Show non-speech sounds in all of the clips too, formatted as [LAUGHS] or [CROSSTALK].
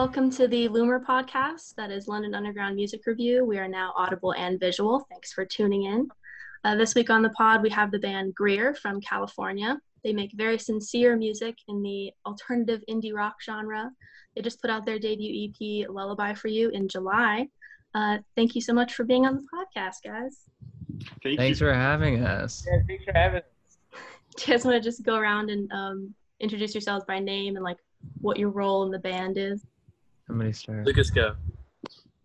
Welcome to the Loomer podcast, that is London Underground Music Review. We are now audible and visual. Thanks for tuning in. Uh, this week on the pod, we have the band Greer from California. They make very sincere music in the alternative indie rock genre. They just put out their debut EP, Lullaby for You, in July. Uh, thank you so much for being on the podcast, guys. Thank Thanks you. for having us. Yeah, thanks for having us. [LAUGHS] Do you guys want to just go around and um, introduce yourselves by name and like what your role in the band is? Somebody start. Lucas, go.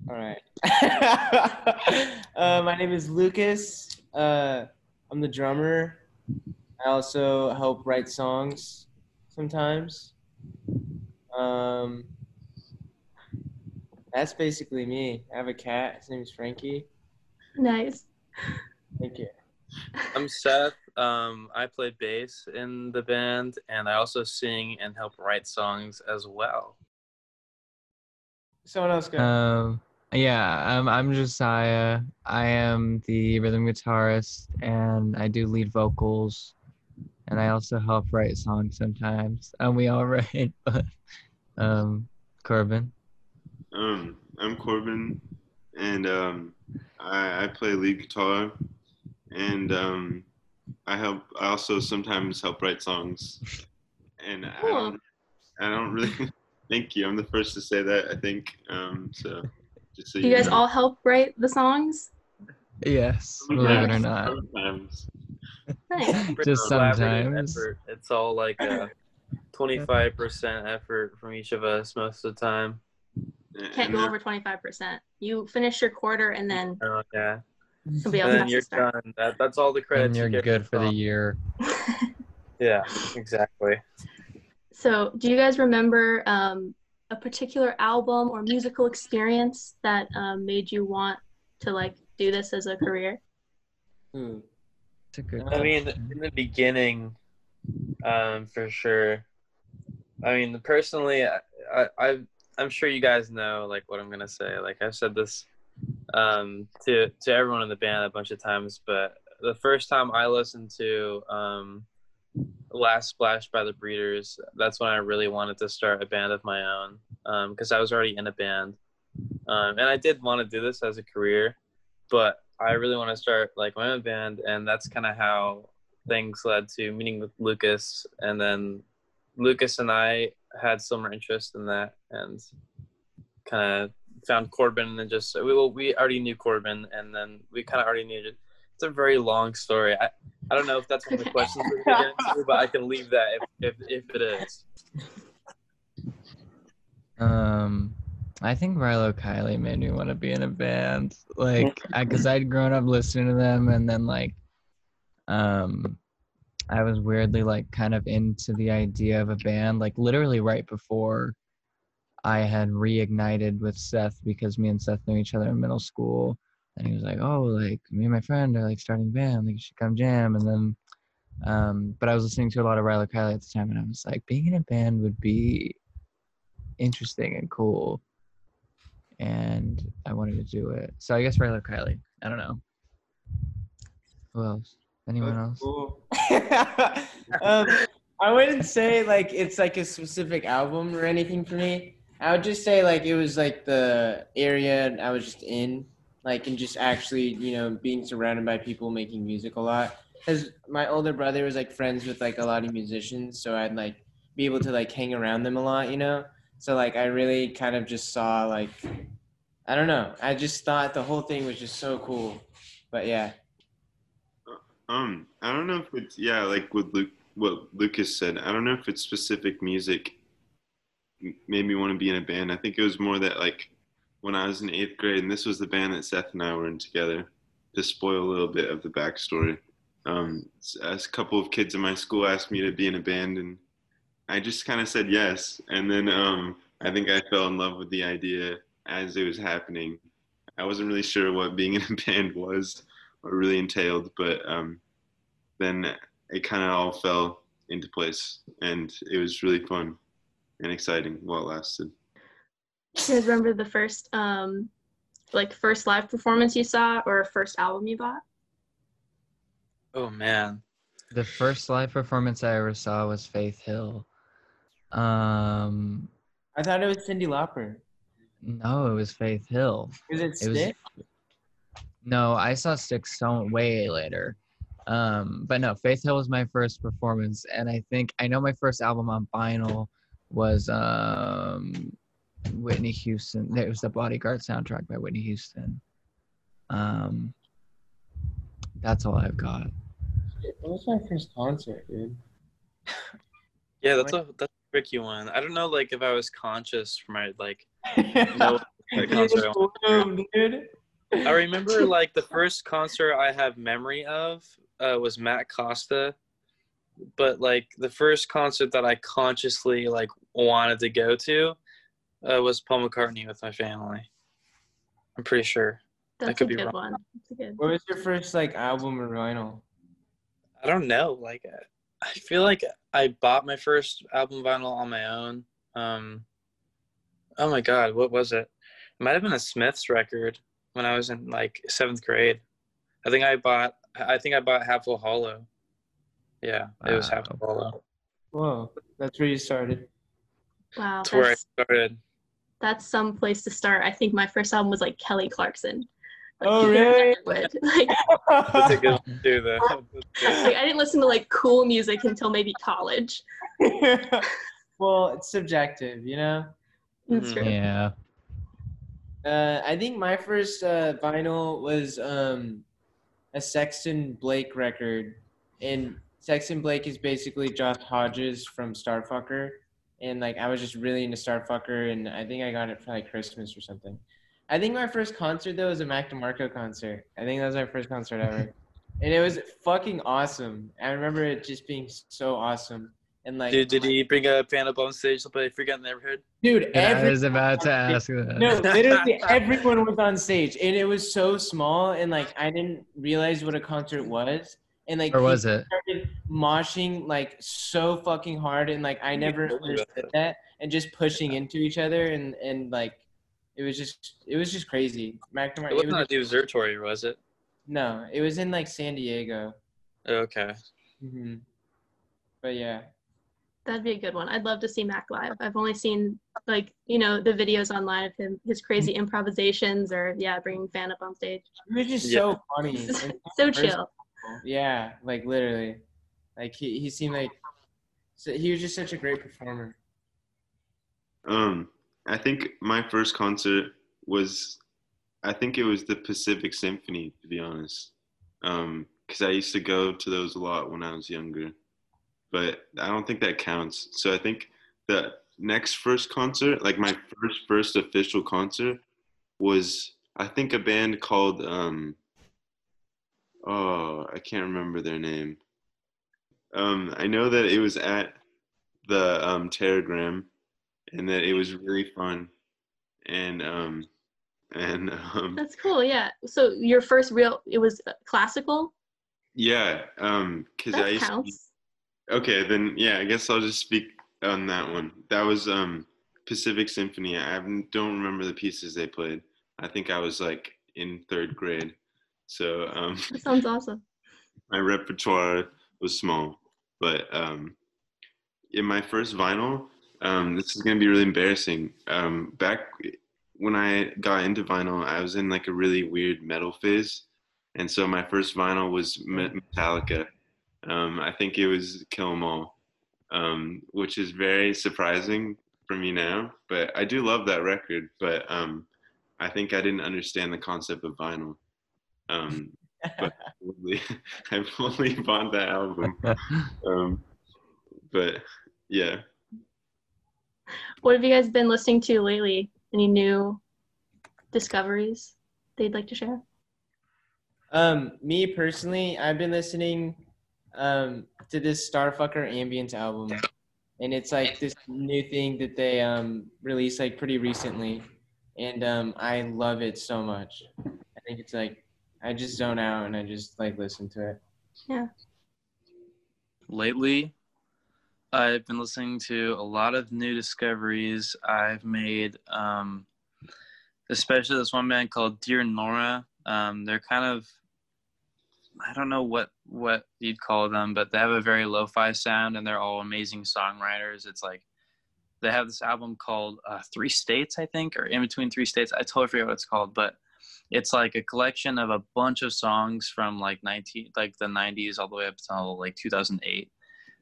All right. [LAUGHS] uh, my name is Lucas. Uh, I'm the drummer. I also help write songs sometimes. Um, that's basically me. I have a cat. His name is Frankie. Nice. Thank you. I'm Seth. Um, I play bass in the band, and I also sing and help write songs as well. Someone else go. Um, yeah, um, I'm Josiah. I am the rhythm guitarist, and I do lead vocals, and I also help write songs sometimes. And we all [LAUGHS] write, but um, Corbin. Um, I'm Corbin, and um, I, I play lead guitar, and um, I help. I also sometimes help write songs, and I don't. I don't really. [LAUGHS] Thank you. I'm the first to say that. I think. Um, so, just so Do you guys know. all help write the songs? Yes, believe it or Sometimes- not. Sometimes. Nice. [LAUGHS] Just sometimes. Effort. It's all like a [LAUGHS] 25% effort from each of us most of the time. Can't go over 25%. You finish your quarter and then Oh, yeah. somebody else And then you're done. That, that's all the credits And you you're get good for the year. [LAUGHS] Yeah, exactly. So, do you guys remember um, a particular album or musical experience that um, made you want to like do this as a career? Ooh. It's a good. I mean, in the beginning, um, for sure. I mean, personally, I, I, I, I'm sure you guys know like what I'm gonna say. Like I've said this um, to to everyone in the band a bunch of times, but the first time I listened to um, "Last Splash" by the Breeders, that's when I really wanted to start a band of my own because I was already in a band, um, and I did want to do this as a career, but I really want to start like my own band, and that's kind of how things led to meeting with Lucas, and then Lucas and I had similar interest in that, and kind of found Corbin, and just we well, we already knew Corbin, and then we kind of already needed. It's a very long story. I, I don't know if that's one of the [LAUGHS] questions we're gonna get into, but I can leave that if if, if it is. Um, I think Rilo Kiley made me want to be in a band, like, because I'd grown up listening to them, and then like, um, I was weirdly like kind of into the idea of a band, like literally right before I had reignited with Seth because me and Seth knew each other in middle school, and he was like, "Oh, like me and my friend are like starting a band, like you should come jam," and then. Um, but I was listening to a lot of Rilo Kiley at the time, and I was like, being in a band would be interesting and cool and I wanted to do it. So I guess Rilo Kiley. I don't know. Who else? Anyone else? Cool. [LAUGHS] um, I wouldn't say like it's like a specific album or anything for me. I would just say like it was like the area I was just in, like and just actually you know being surrounded by people making music a lot. Because my older brother was like friends with like a lot of musicians, so I'd like be able to like hang around them a lot, you know. So like I really kind of just saw like I don't know. I just thought the whole thing was just so cool. But yeah. Um, I don't know if it's yeah, like what Luke, what Lucas said. I don't know if it's specific music made me want to be in a band. I think it was more that like when I was in eighth grade, and this was the band that Seth and I were in together. To spoil a little bit of the backstory, um, a couple of kids in my school asked me to be in a band, and I just kind of said yes. And then um, I think I fell in love with the idea as it was happening. I wasn't really sure what being in a [LAUGHS] band was or really entailed, but um, then it kind of all fell into place, and it was really fun and exciting while it lasted. Do you guys remember the first um, like first live performance you saw or first album you bought? Oh man, The first live performance I ever saw was Faith Hill. Um, I thought it was Cyndi Lauper. No, it was Faith Hill. Was it It was no, I saw Styx so way later. Um, but no, Faith Hill was my first performance, and I think I know my first album on vinyl was um Whitney Houston. It was the Bodyguard soundtrack by Whitney Houston. Um, that's all I've got. What was my first concert, dude? Yeah, that's a that's a tricky one. I don't know, like if I was conscious for my like. [LAUGHS] No, concert I dude. I remember like the first concert I have memory of uh, was Matt Costa, but like the first concert that I consciously like wanted to go to uh, was Paul McCartney with my family. I'm pretty sure. That's could a be good wrong. one. Good. What was your first like album or vinyl? I don't know. Like I- I feel like I bought my first album vinyl on my own. Um, oh my god, what was it? It might have been a Smiths record when I was in like seventh grade. I think I bought. I think I bought Hatful of Hollow. Yeah, it was Hatful of Hollow. Whoa, that's where you started. Wow, That's where I started. That's some place to start. I think my first album was like Kelly Clarkson. Like, Oh, really? [LAUGHS] Like, That's a good [LAUGHS] one though. like, I didn't listen to like cool music until maybe college. [LAUGHS] well, it's subjective, you know. That's Mhm. true. Yeah. Uh, I think my first uh, vinyl was um, a Sexton Blake record, and Sexton Blake is basically Josh Hodges from Starfucker, and like I was just really into Starfucker, and I think I got it for like Christmas or something. I think my first concert though was a Mac DeMarco concert. I think that was my first concert ever, [LAUGHS] and it was fucking awesome. I remember it just being so awesome, and like Dude, did he bring a band up on stage to play Forgotten Neighborhood? dude, I every was about to ask that. no, literally [LAUGHS] everyone was on stage, and it was so small, and like I didn't realize what a concert was, and like Or was it? started moshing like so fucking hard, and like I never told me about understood that, and just pushing into each other, and and like it was just it was just crazy. Mac DeMarco, It it wasn't the a Desertory, was it? no, it was in like San Diego. Okay. hmm But yeah, That'd be a good one. I'd love to see Mac live. I've only seen like you know the videos online of him, his crazy improvisations, or yeah, bringing fan up on stage. it was just Yeah. so funny. [LAUGHS] so chill. Yeah, like literally, like he he seemed like so he was just such a great performer. Um, I think my first concert was, I think it was the Pacific Symphony, to be honest. Um, because I used to go to those a lot when I was younger, but I don't think that counts. So I think the next first concert, like my first first official concert, was I think a band called um. Oh, I can't remember their name. Um, I know that it was at the um, Teragram and that it was really fun and um and um That's cool. Yeah. So your first real it was classical. yeah um because i That used to, counts. okay then yeah i guess i'll just speak on that one that was um pacific symphony i don't remember the pieces they played i think i was like in third grade so um That sounds awesome. [LAUGHS] my repertoire was small but um in my first vinyl um this is to be really embarrassing. Um back when i got into vinyl i was in like a really weird metal phase. And so my first vinyl was metallica. Um i think it was kill 'em all um which is very surprising for me now but i do love that record but um i think i didn't understand the concept of vinyl. Um but [LAUGHS] probably- [LAUGHS] I only bought that album. [LAUGHS] Um, but yeah, What have you guys been listening to lately? Any new discoveries they'd like to share? Um, me personally, I've been listening um to this Starfucker Ambience album, and it's like this new thing that they um released like pretty recently, and um I love it so much. I think it's like I just zone out and I just like listen to it. Yeah. Lately i've been listening to a lot of new discoveries i've made um, especially this one band called dear nora um, they're kind of i don't know what what you'd call them but they have a very lo-fi sound and they're all amazing songwriters it's like they have this album called uh, Three States, I think, or In Between Three States. I totally forget what it's called, but it's like a collection of a bunch of songs from like 19 like the 90s all the way up until like 2008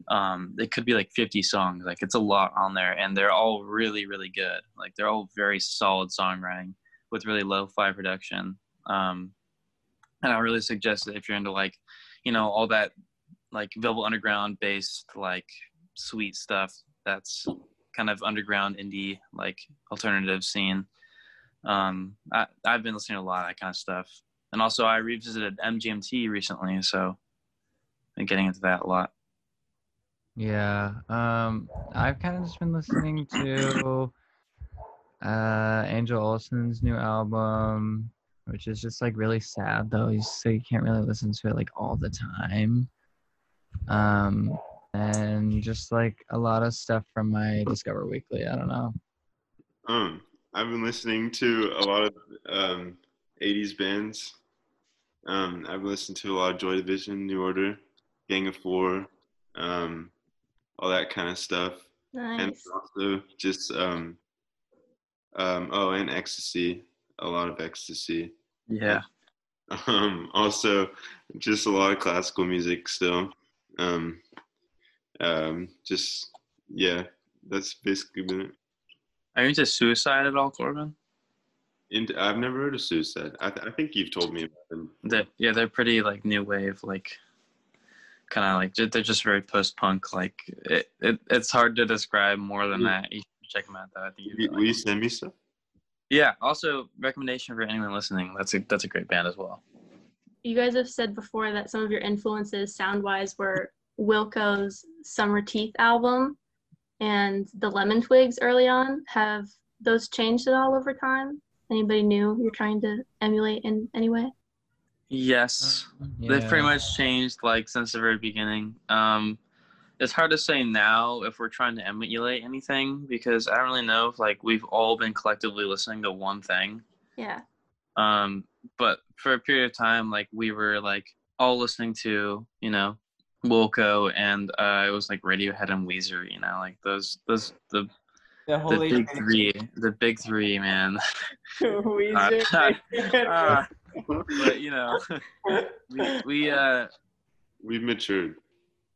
um it could be like 50 songs like it's a lot on there and they're all really really good. Like they're all very solid songwriting with really low fi production. Um and i really suggest that if you're into like you know all that like velvet underground based like sweet stuff that's kind of underground indie like alternative scene um, I, I've been listening to a lot of that kind of stuff. And also, I revisited MGMT recently, so I've been getting into that a lot. Yeah, um, I've kind of just been listening to uh, Angel Olsen's new album, which is just like really sad though. So you can't really listen to it like all the time. Um, and just like a lot of stuff from my Discover Weekly. I don't know. Um, I've been listening to a lot of um, 80s bands. Um, I've listened to a lot of Joy Division, New Order, Gang of Four, um, all that kind of stuff. Nice. And also just, um, um, oh, and XTC, a lot of XTC. Yeah. [LAUGHS] Um, also, just a lot of classical music still. Um, um, just, yeah, that's basically been it. Are you into suicide at all, Corbin? And I've never heard of Suicide. I, th- I think you've told me about them. They, yeah, they're pretty like new wave, like kind of like they're just very post punk. Like it, it, it's hard to describe more than that. You should check them out though. I think you'd you, will you send me some? Yeah. Also, recommendation for anyone listening. That's a that's a great band as well. You guys have said before that some of your influences sound wise were Wilco's Summerteeth album and the Lemon Twigs early on. Have those changed at all over time? Anybody new you're trying to emulate in any way? Yes. They've pretty much changed like since the very beginning. Um, it's hard to say now if we're trying to emulate anything because I don't really know if like we've all been collectively listening to one thing. Yeah. Um, but for a period of time, like we were like all listening to you know Wilco and uh, it was like Radiohead and Weezer. You know, like those those the The the holy big three, the big three, man. [LAUGHS] [LAUGHS] Weezer. [LAUGHS] Uh, but you know, we, we uh We've matured.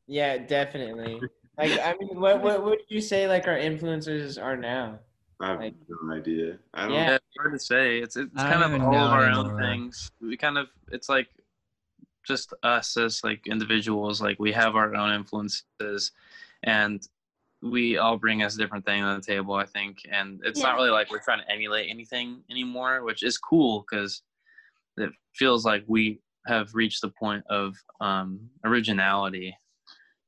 yeah, definitely. Like, I mean, what what would you say like our influences are now? I have Like- no idea. I don't. Yeah. Yeah, it's hard to say. It's it's kind of all know of our own things. We kind of it's like just us as like individuals. Like we have our own influences, and we all bring us a different thing on the table. I think, and it's not really like we're trying to emulate anything anymore, which is cool because it feels like we have reached the point of um, originality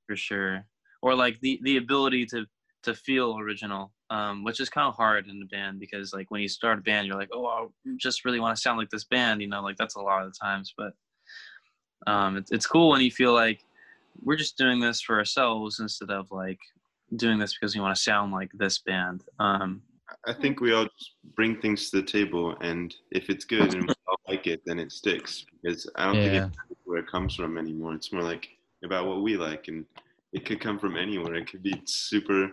for sure, or like the the ability to to feel original, um, which is kind of hard in a band because like when you start a band, you're like, oh, I just really want to sound like this band, you know, like that's a lot of the times. But um, it's it's cool when you feel like we're just doing this for ourselves instead of like doing this because we want to sound like this band. Um, I think we all just bring things to the table, and if it's good and we [LAUGHS] all like it, then it sticks. Because I don't think it's where it comes from anymore. It's more like about what we like, and it could come from anywhere. It could be super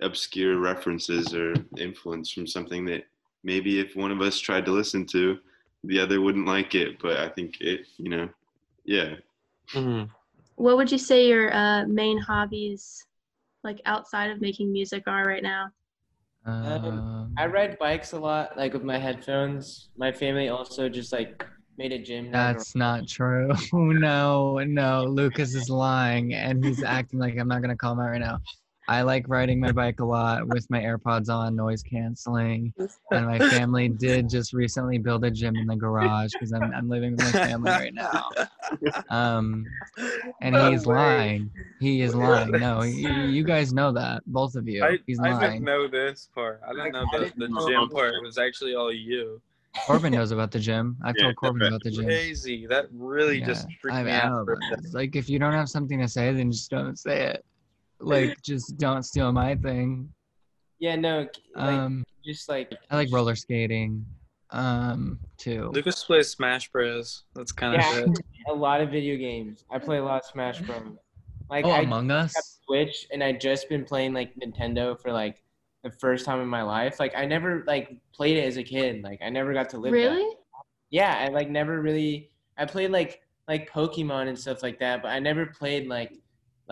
obscure references or influence from something that maybe if one of us tried to listen to, the other wouldn't like it. But I think it, you know, yeah. What would you say your uh, main hobbies, like outside of making music, are right now? Um, I ride bikes a lot, like with my headphones. My family also just like made a gym. down the That's not true. [LAUGHS] no, no. Lucas is lying and he's acting like I'm not gonna call him out right now. I like riding my bike a lot with my AirPods on, noise canceling. And my [LAUGHS] family did just recently build a gym in the garage because I'm, I'm living with my family right now. Um, and he's lying. He is lying. No, you, you guys know that, both of you. I, He's I didn't know this part. I didn't know the, the gym part It was actually all you. Corbin knows about the gym. I Yeah, told Corbin about the gym. Crazy. That really Yeah, just freaked I, me I out. know, for a but second. it's like if you don't have something to say, then just don't say it. Like just don't steal my thing. Yeah, no, like Um, just like I like roller skating. Um, too. Lucas plays Smash Bros. That's kind of Yeah. [LAUGHS] a lot of video games. I play a lot of Smash Bros. Like Oh, I Among Us. Switch and I just been playing like Nintendo for like the first time in my life. Like I never like played it as a kid. Like I never got to live. that. Really? Yeah, I like never really. I played like like Pokemon and stuff like that, but I never played like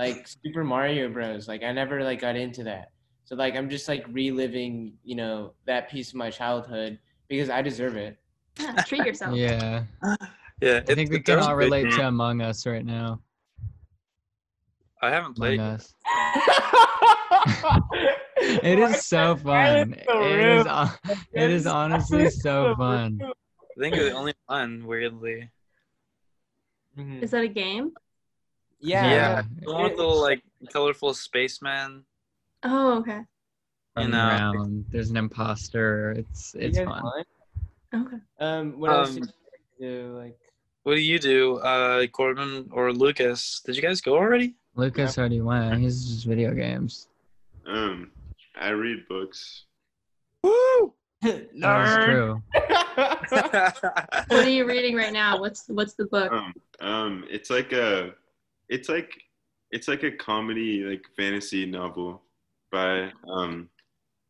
like Super Mario Bros. Like I never like got into that. So like I'm just like reliving, you know, that piece of my childhood because I deserve it. Yeah, [LAUGHS] treat yourself. Yeah. Yeah, I think we it- can all good relate to. Among Us right now. I haven't played. Among. Us. [LAUGHS] It is so fun. It is, it is honestly so fun. I think it's the only one, weirdly. Is that a game? Yeah. Yeah. The one with the like colorful spaceman. Oh, okay. Running know. around. There's an imposter. It's it's guys fun. want? Okay. Um, what else Um, you do? Like, What do you do, uh, Corbin or Lucas? Did you guys go already? Lucas already went. He's just video games. Um, I read books. Woo! [LAUGHS] That's true. [LAUGHS] What are you reading right now? What's what's the book? Um, um, it's like a, it's like, it's like a comedy, like fantasy novel by, um,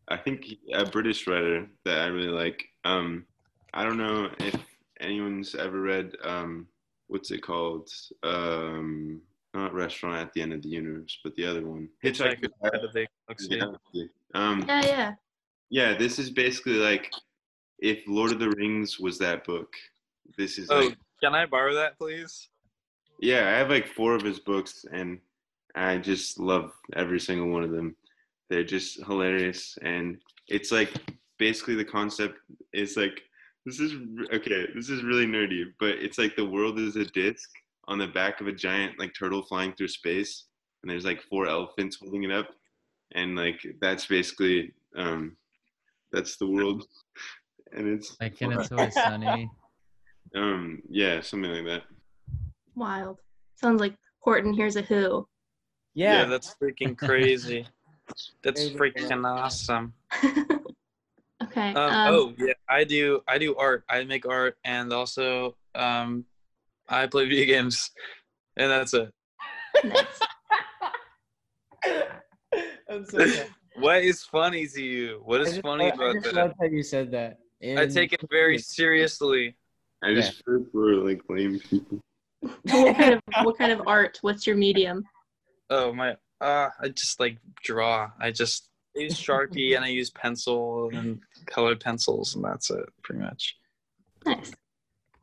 I think a British writer that I really like. Um, I don't know if anyone's ever read, um, what's it called? Um, not Restaurant at the End of the Universe, but the other one. Hitchhiker's Guide to the Galaxy. Yeah. Um, Yeah, yeah. yeah, this is basically like if Lord of the Rings was that book. This is Oh, like can I borrow that, please? Yeah, I have like four of his books and I just love every single one of them. They're just hilarious and it's like basically the concept is like this is okay, this is really nerdy, but it's like the world is a disc on the back of a giant like turtle flying through space and there's like four elephants holding it up and like that's basically um that's the world and it's Like and it's always sunny. [LAUGHS] um yeah something like that Wild. Sounds like Horton Hears a Who. Yeah, yeah. that's freaking crazy. That's freaking awesome. [LAUGHS] okay. Um, Um, oh yeah, I do. I do art. I make art, and also um, I play video games, and that's it. I'm [LAUGHS] so. [LAUGHS] What is funny to you? What is just funny love- I about just that? love how you said that. I take it very seriously. i just feel for like lame people what kind of [LAUGHS] what kind of art? What's your medium? Oh my! Uh, I just like draw. I just I use Sharpie and I use pencil and colored pencils, and that's it, pretty much. Nice.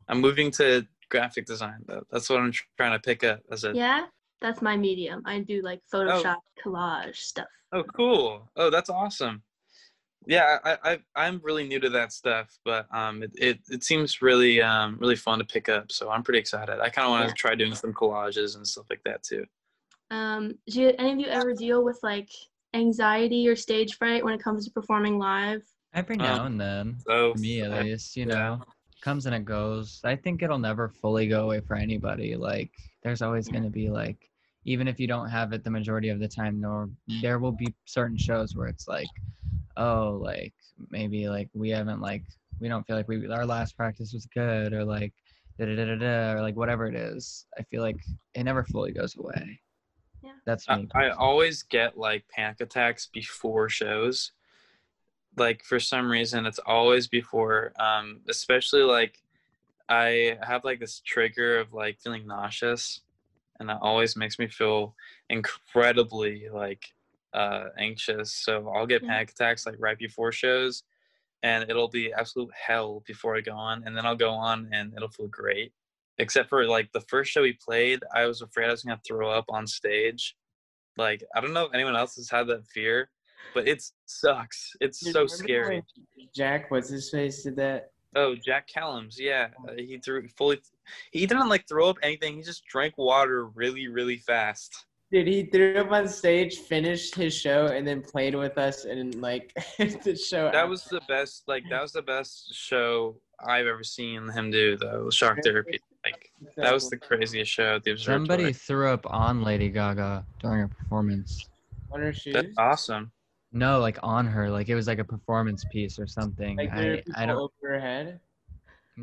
I'm moving to graphic design. Though. That's what I'm trying to pick up as a. Yeah, that's my medium. I do like Photoshop collage stuff. Oh, cool. Oh, that's awesome. Yeah, I, I I'm really new to that stuff, but um, it, it, it seems really um really fun to pick up. So I'm pretty excited. I kind of want to Yeah. try doing some collages and stuff like that too. Um, do you, any of you ever deal with like anxiety or stage fright when it comes to performing live? Every Um, now and then. So For me at I- least, you yeah. know. Comes and it goes. I think it'll never fully go away for anybody. Like there's always Yeah. gonna be like even if you don't have it the majority of the time, nor there will be certain shows where it's like, oh, like maybe like we haven't like we don't feel like we our last practice was good or like da da da da da or like whatever it is. I feel like it never fully goes away. Yeah. That's I, me. I always get like panic attacks before shows. Like for some reason, it's always before. Um, especially like I have like this trigger of like feeling nauseous, and that always makes me feel incredibly like uh, anxious. So I'll get panic attacks like right before shows, and it'll be absolute hell before I go on, and then I'll go on and it'll feel great. Except for like the first show we played, I was afraid I was gonna throw up on stage. Like I don't know if anyone else has had that fear, but it sucks. It's Dude, so scary. Jack, what's his face, did that? Oh, Jack Callums, yeah, uh, he threw fully. He didn't like throw up anything. He just drank water really, really fast. Dude, he threw up on stage, finished his show, and then played with us and like [LAUGHS] the show. That after. was the best. Like that was the best show I've ever seen him do. Though shock Therapy, like that was the craziest show at the observatory. Somebody threw up on Lady Gaga during a performance. on her shoes. That's awesome. No, like on her, like it was like a performance piece or something. Like there were I, I don't over her head.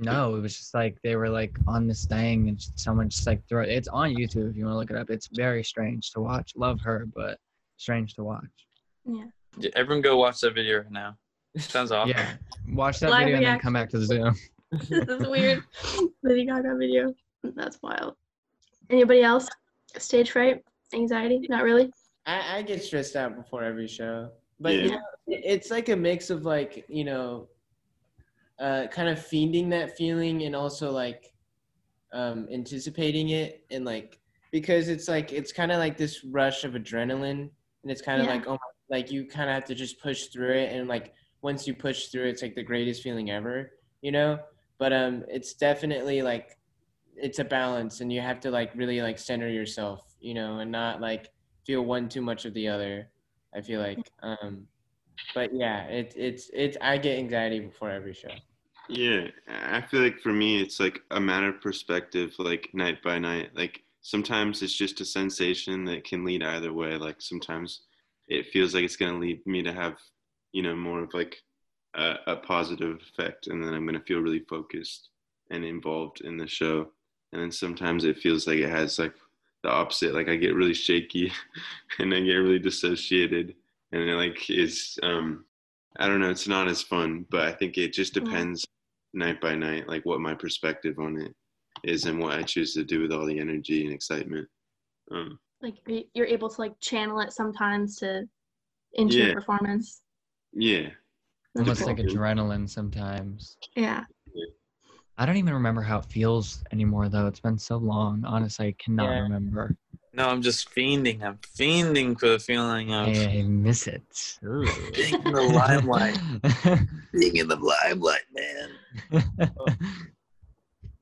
Know. It was just like they were like on this thing and someone just like throw it. It's on YouTube if you want to look it up. It's very strange to watch. Love her, but strange to watch. Yeah. Yeah, Everyone go watch that video right now. Sounds awesome. Yeah. Watch that Live video and then come back to the Zoom. [LAUGHS] this is weird. Lady Gaga video. That's wild. Anybody else? Stage fright? Anxiety? Not really. I, I get stressed out before every show, but Yeah. you know, it's like a mix of like you know, uh, kind of fiending that feeling and also like um, anticipating it and like because it's like it's kind of like this rush of adrenaline and it's kind of Yeah. like oh my, like you kind of have to just push through it and like once you push through it, it's like the greatest feeling ever, you know. But um, it's definitely like it's a balance and you have to like really like center yourself, you know, and not like feel one too much of the other. I feel like, um, but yeah, it, it's it's I get anxiety before every show. Yeah, I feel like for me, it's like a matter of perspective, like night by night. Like sometimes it's just a sensation that can lead either way. Like sometimes it feels like it's going to lead me to have, you know, more of like a, a positive effect, and then I'm going to feel really focused and involved in the show. And then sometimes it feels like it has like the opposite. Like I get really shaky, [LAUGHS] and I get really dissociated, and it like is um I don't know, it's not as fun, but I think it just Yeah. depends night by night, like what my perspective on it is and what I choose to do with all the energy and excitement. Um, Like you're able to like channel it sometimes to into Yeah. your performance. yeah. Almost cool. like adrenaline sometimes. Yeah. I don't even remember how it feels anymore though. It's been so long. Honestly, I cannot Yeah. remember. No, I'm just fiending. I'm fiending for the feeling of I miss it. Ooh. [LAUGHS] being in the limelight. [LAUGHS] being in the limelight, man. [LAUGHS]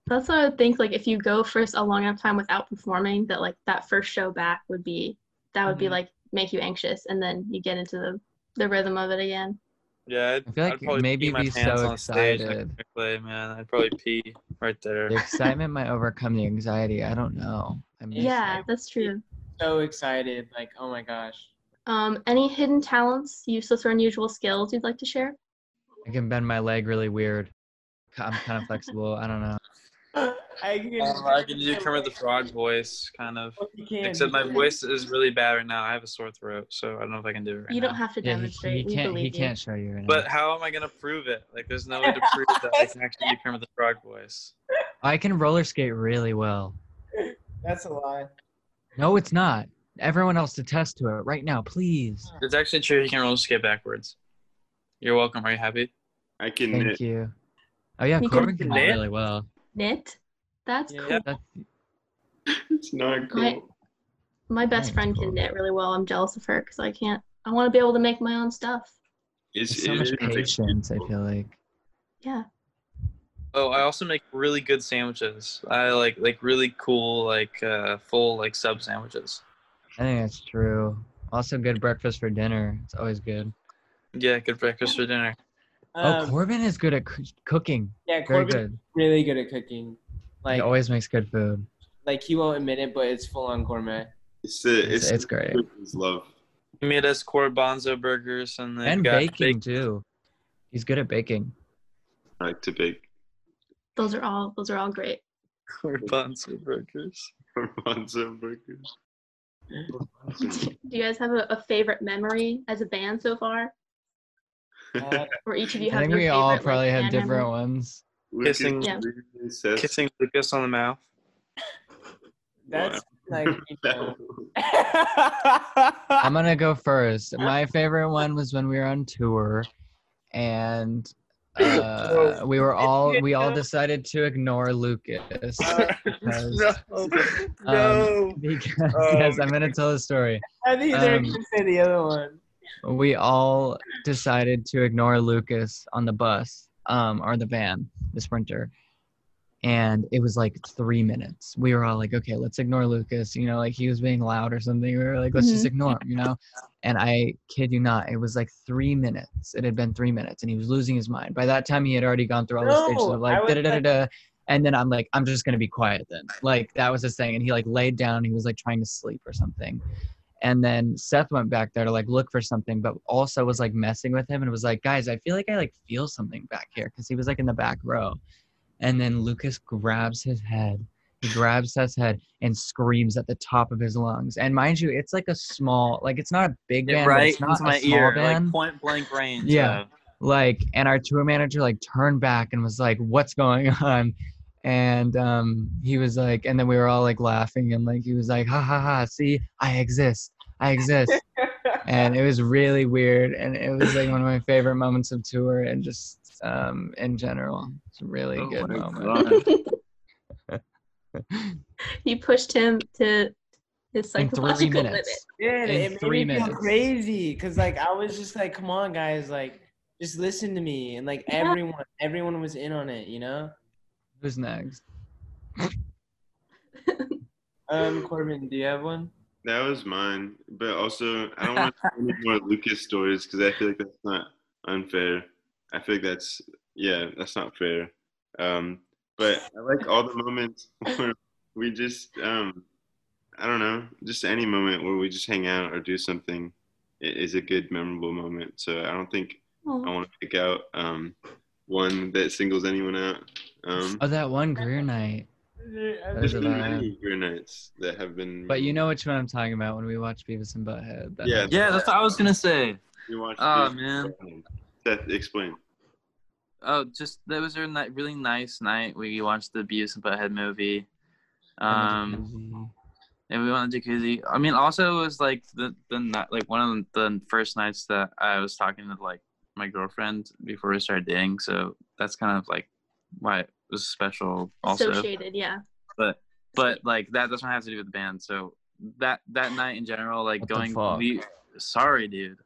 That's what I would think. Like if you go for a long enough time without performing, that like that first show back would be that would be Mhm. like make you anxious, and then you get into the the rhythm of it again. Yeah, I'd, I feel like I'd maybe be so on stage like excited. Ric Flair, man. I'd probably pee right there. the [LAUGHS] excitement might overcome the anxiety. I don't know. I miss Yeah, it. that's true. So excited, like oh my gosh. Um, any hidden talents, useless or unusual skills you'd like to share? I can bend my leg really weird. I'm kind of flexible. I don't know. [LAUGHS] I can, Um, I can do Kermit the Frog voice, kind of. Can't. Except my voice is really bad right now. I have a sore throat, so I don't know if I can do it right You don't have to Yeah, he, demonstrate. he we can't. He can't show you right But now. how am I gonna prove it? Like, there's no way to prove that I can actually do Kermit the Frog voice. [LAUGHS] I can roller skate really well. That's a lie. No, it's not. Everyone else attest to it right now, please. It's actually true. He can roller skate backwards. You're welcome. Are you happy? I can Thank knit. you. Oh yeah, You Corbin can can knit knit? really well. Knit. That's Yeah. cool. That's, [LAUGHS] It's not cool. My, my best Nice. friend can knit really well. I'm jealous of her because I can't. I want to be able to make my own stuff. It's, there's so it much is, like, patience. I feel like. Yeah. Oh, I also make really good sandwiches. I like like really cool like uh, full like sub sandwiches. I think that's true. Also, good breakfast for dinner. It's always good. Yeah, good breakfast for dinner. oh, Um, Corbin is good at coo- cooking. yeah, Very Corbin's good. really good at cooking. He Like, always makes good food. like he won't admit it, but it's full on gourmet. It's It's, it's, it's great. It's love. He made us Corbonzo burgers and then And got baking bacon. too. He's good at baking. I like to bake Those are all. Those are all great. Corbonzo burgers. garbanzo burgers. Do you guys have a, a favorite memory as a band so far? Uh, [LAUGHS] Or each of you I have think your we all favorite, like, probably have different memory? ones. Lucas, Kissing- Yeah. Kissing Lucas on the mouth. [LAUGHS] that's like you. [LAUGHS] I'm gonna go first. My favorite one was when we were on tour, and [CLEARS THROAT] uh, we were all we all [LAUGHS] decided to ignore Lucas because, no, um, because Oh, yes, I'm gonna tell the story. I think they're Um, gonna say the other one. We all decided to ignore Lucas on the bus, um, or the van, the sprinter. And it was like three minutes. We were all like, okay, let's ignore Lucas. You know, like he was being loud or something. We were like, let's just Mhm. ignore him, you know? And I kid you not, it was like three minutes. It had been three minutes and he was losing his mind. By that time, he had already gone through all the stages of like, da da da da. And then I'm like, I'm just going to be quiet then. Like, that was his thing. And he like laid down. He was like trying to sleep or something. And then Seth went back there to like look for something, but also was like messing with him and was like, guys, I feel like I like feel something back here because he was like in the back row. And then Lucas grabs his head He grabs Seth's head and screams at the top of his lungs. And mind you, it's like a small, like it's not a big band, but right it's not a my small ear, band. like point blank range. Yeah. uh, like and our tour manager like turned back and was like what's going [LAUGHS] on and um he was like and then we were all like laughing and like he was like ha ha ha see i exist i exist and it was really weird and it was like one of my favorite moments of tour and just um in general it's a really Oh good moment [LAUGHS] you pushed him to his in three psychological limit. minutes Dude, In it made three me feel crazy because like I was just like, come on, guys, like just listen to me, and like Yeah. everyone, everyone was in on it, you know. Who's next [LAUGHS] Um, Corbin, do you have one? That was mine, but also I don't want to tell any more Lucas stories because I feel like that's not unfair. I feel like that's yeah, that's not fair. Um, but I like all the moments [LAUGHS] where we just um, I don't know, just any moment where we just hang out or do something i- is a good memorable moment. So I don't think I want to pick out um, one that singles anyone out. Um, oh that one greer night there's Those are been bad. many Greer nights that have been. but you know which one i'm talking about when we watch beavis and butthead that Yeah. yeah, that's what I was gonna say. You watched Oh, Beavis man. and Seth, explain. Oh, just that was a ni- really nice night. We watched the Beavis and Butthead movie. Um, and we went to jacuzzi. I mean, also it was like the the night, like one of the first nights that I was talking to like my girlfriend before we started dating. So that's kind of like why it was special. Also, Associated, yeah. but but like that doesn't have to do with the band. So that that night in general, like What the going, fuck? we sorry, dude.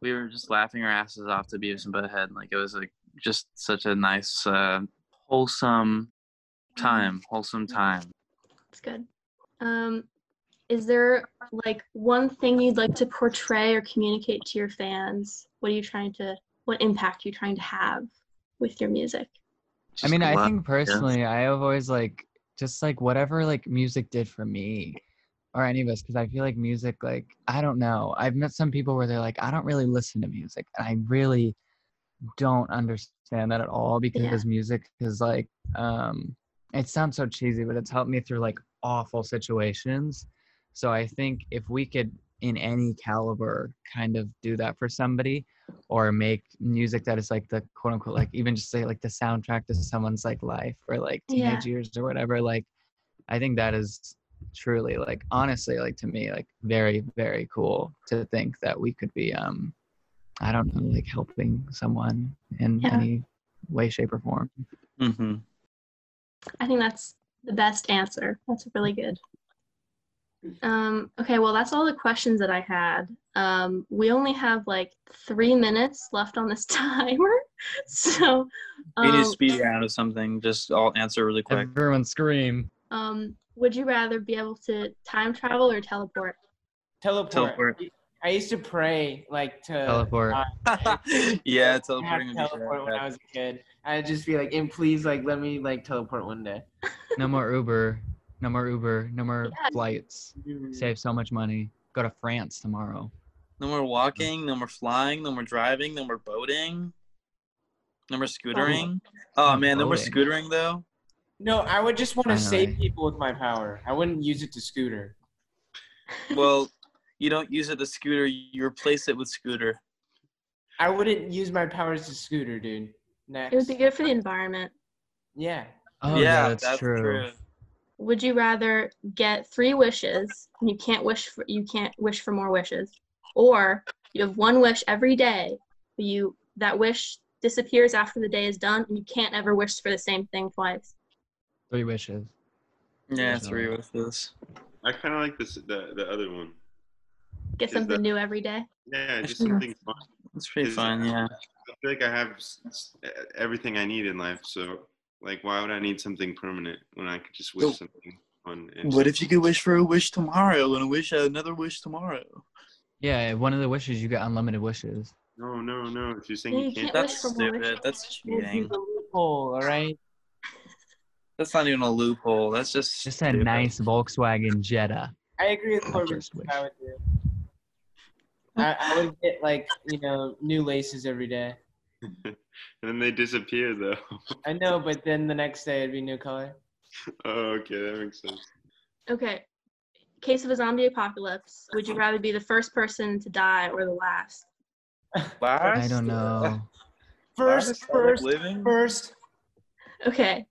We were just laughing our asses off to Beavis and Butthead. Like it was like just such a nice, uh, wholesome time. Wholesome time. That's good. Um, is there like one thing you'd like to portray or communicate to your fans? What are you trying to? What impact are you trying to have with your music? I mean, I think personally, I have always like just like whatever like music did for me or any of us, because I feel like music, like, I don't know. I've met some people where they're like, I don't really listen to music. And I really don't understand that at all because music is like, um, it sounds so cheesy, but it's helped me through like awful situations. So I think if we could, in any caliber, kind of do that for somebody, or make music that is like the quote unquote like even just say like the soundtrack to someone's like life or like Yeah. teenage years or whatever like i think that is truly like honestly like to me like very very cool to think that we could be um i don't know like helping someone in Yeah. any way shape or form hmm I think that's the best answer. That's really good. Um, okay, well, that's all the questions that I had. Um, we only have like three minutes left on this [LAUGHS] timer. So, We need to um, speed it out of something. Just I'll answer really quick. everyone scream um, would you rather be able to time travel or teleport? Teleport. Teleport. I used to pray like to teleport uh, [LAUGHS] yeah, have teleporting would teleport when. I was a kid. I'd just be like, and please like let me like teleport one day. no more uber no more uber no more Yeah. flights mm-hmm. save so much money go to france tomorrow No more walking, no more flying, no more driving, no more boating, no more scootering. Oh, Oh, man, no more boating. scootering though. No, I would just want to save people with my power. I wouldn't use it to scooter. Well, you don't use it to scooter, you replace it with scooter. I wouldn't use my powers to scooter, dude. Next. It would be good for the environment. Yeah. oh yeah, that's, true. Would you rather get three wishes and you can't wish for you can't wish for more wishes, or you have one wish every day, but you that wish disappears after the day is done and you can't ever wish for the same thing twice? three wishes Yeah, There's three no- with this. I kind of like this the the other one. Get something that- new every day. Yeah, just [LAUGHS] something fun. It's pretty fun, yeah. I feel like I have s- s- everything I need in life, so like, why would I need something permanent when I could just wish So- something fun? and What if you could wish for a wish tomorrow and a wish another wish tomorrow? yeah one of the wishes you get unlimited wishes No, no, no. If you're saying Yeah, you you can't, can't That's wish for more stupid. wishes. That's We'll cheating. loophole, all right? That's not even a loophole. That's just just a nice volkswagen jetta I agree with I'll Corbin. I would do. I, I would get like you know new laces every day. [LAUGHS] and then they disappear though. [LAUGHS] I know, but then the next day it'd be new color. Oh, okay, that makes sense. Okay. Case of a zombie apocalypse. Would you rather be the first person to die or the last? Last? [LAUGHS] I don't know. First, Last first, living? first. Okay.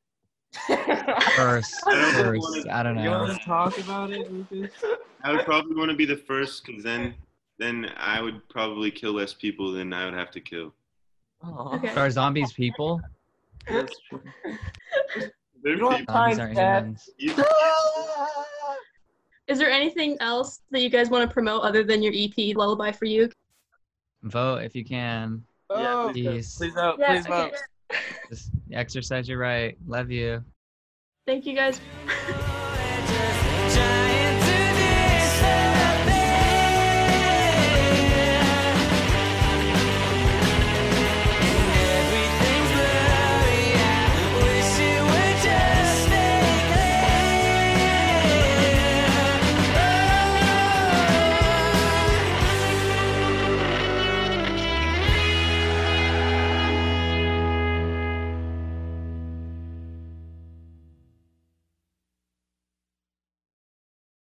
First, I don't first. wanna- I don't know. You want to talk about it, Lucas? I would probably want to be the first because then, then I would probably kill less people than I would have to kill. Okay. Are zombies people? That's true. They're don't. Zombies aren't humans. [LAUGHS] Is there anything else that you guys want to promote other than your EP, Lullaby for You? Vote if you can. Yeah, Oh, please, please vote. Yeah, please vote. okay. Just exercise your right. Love you. Thank you guys. Giant [LAUGHS]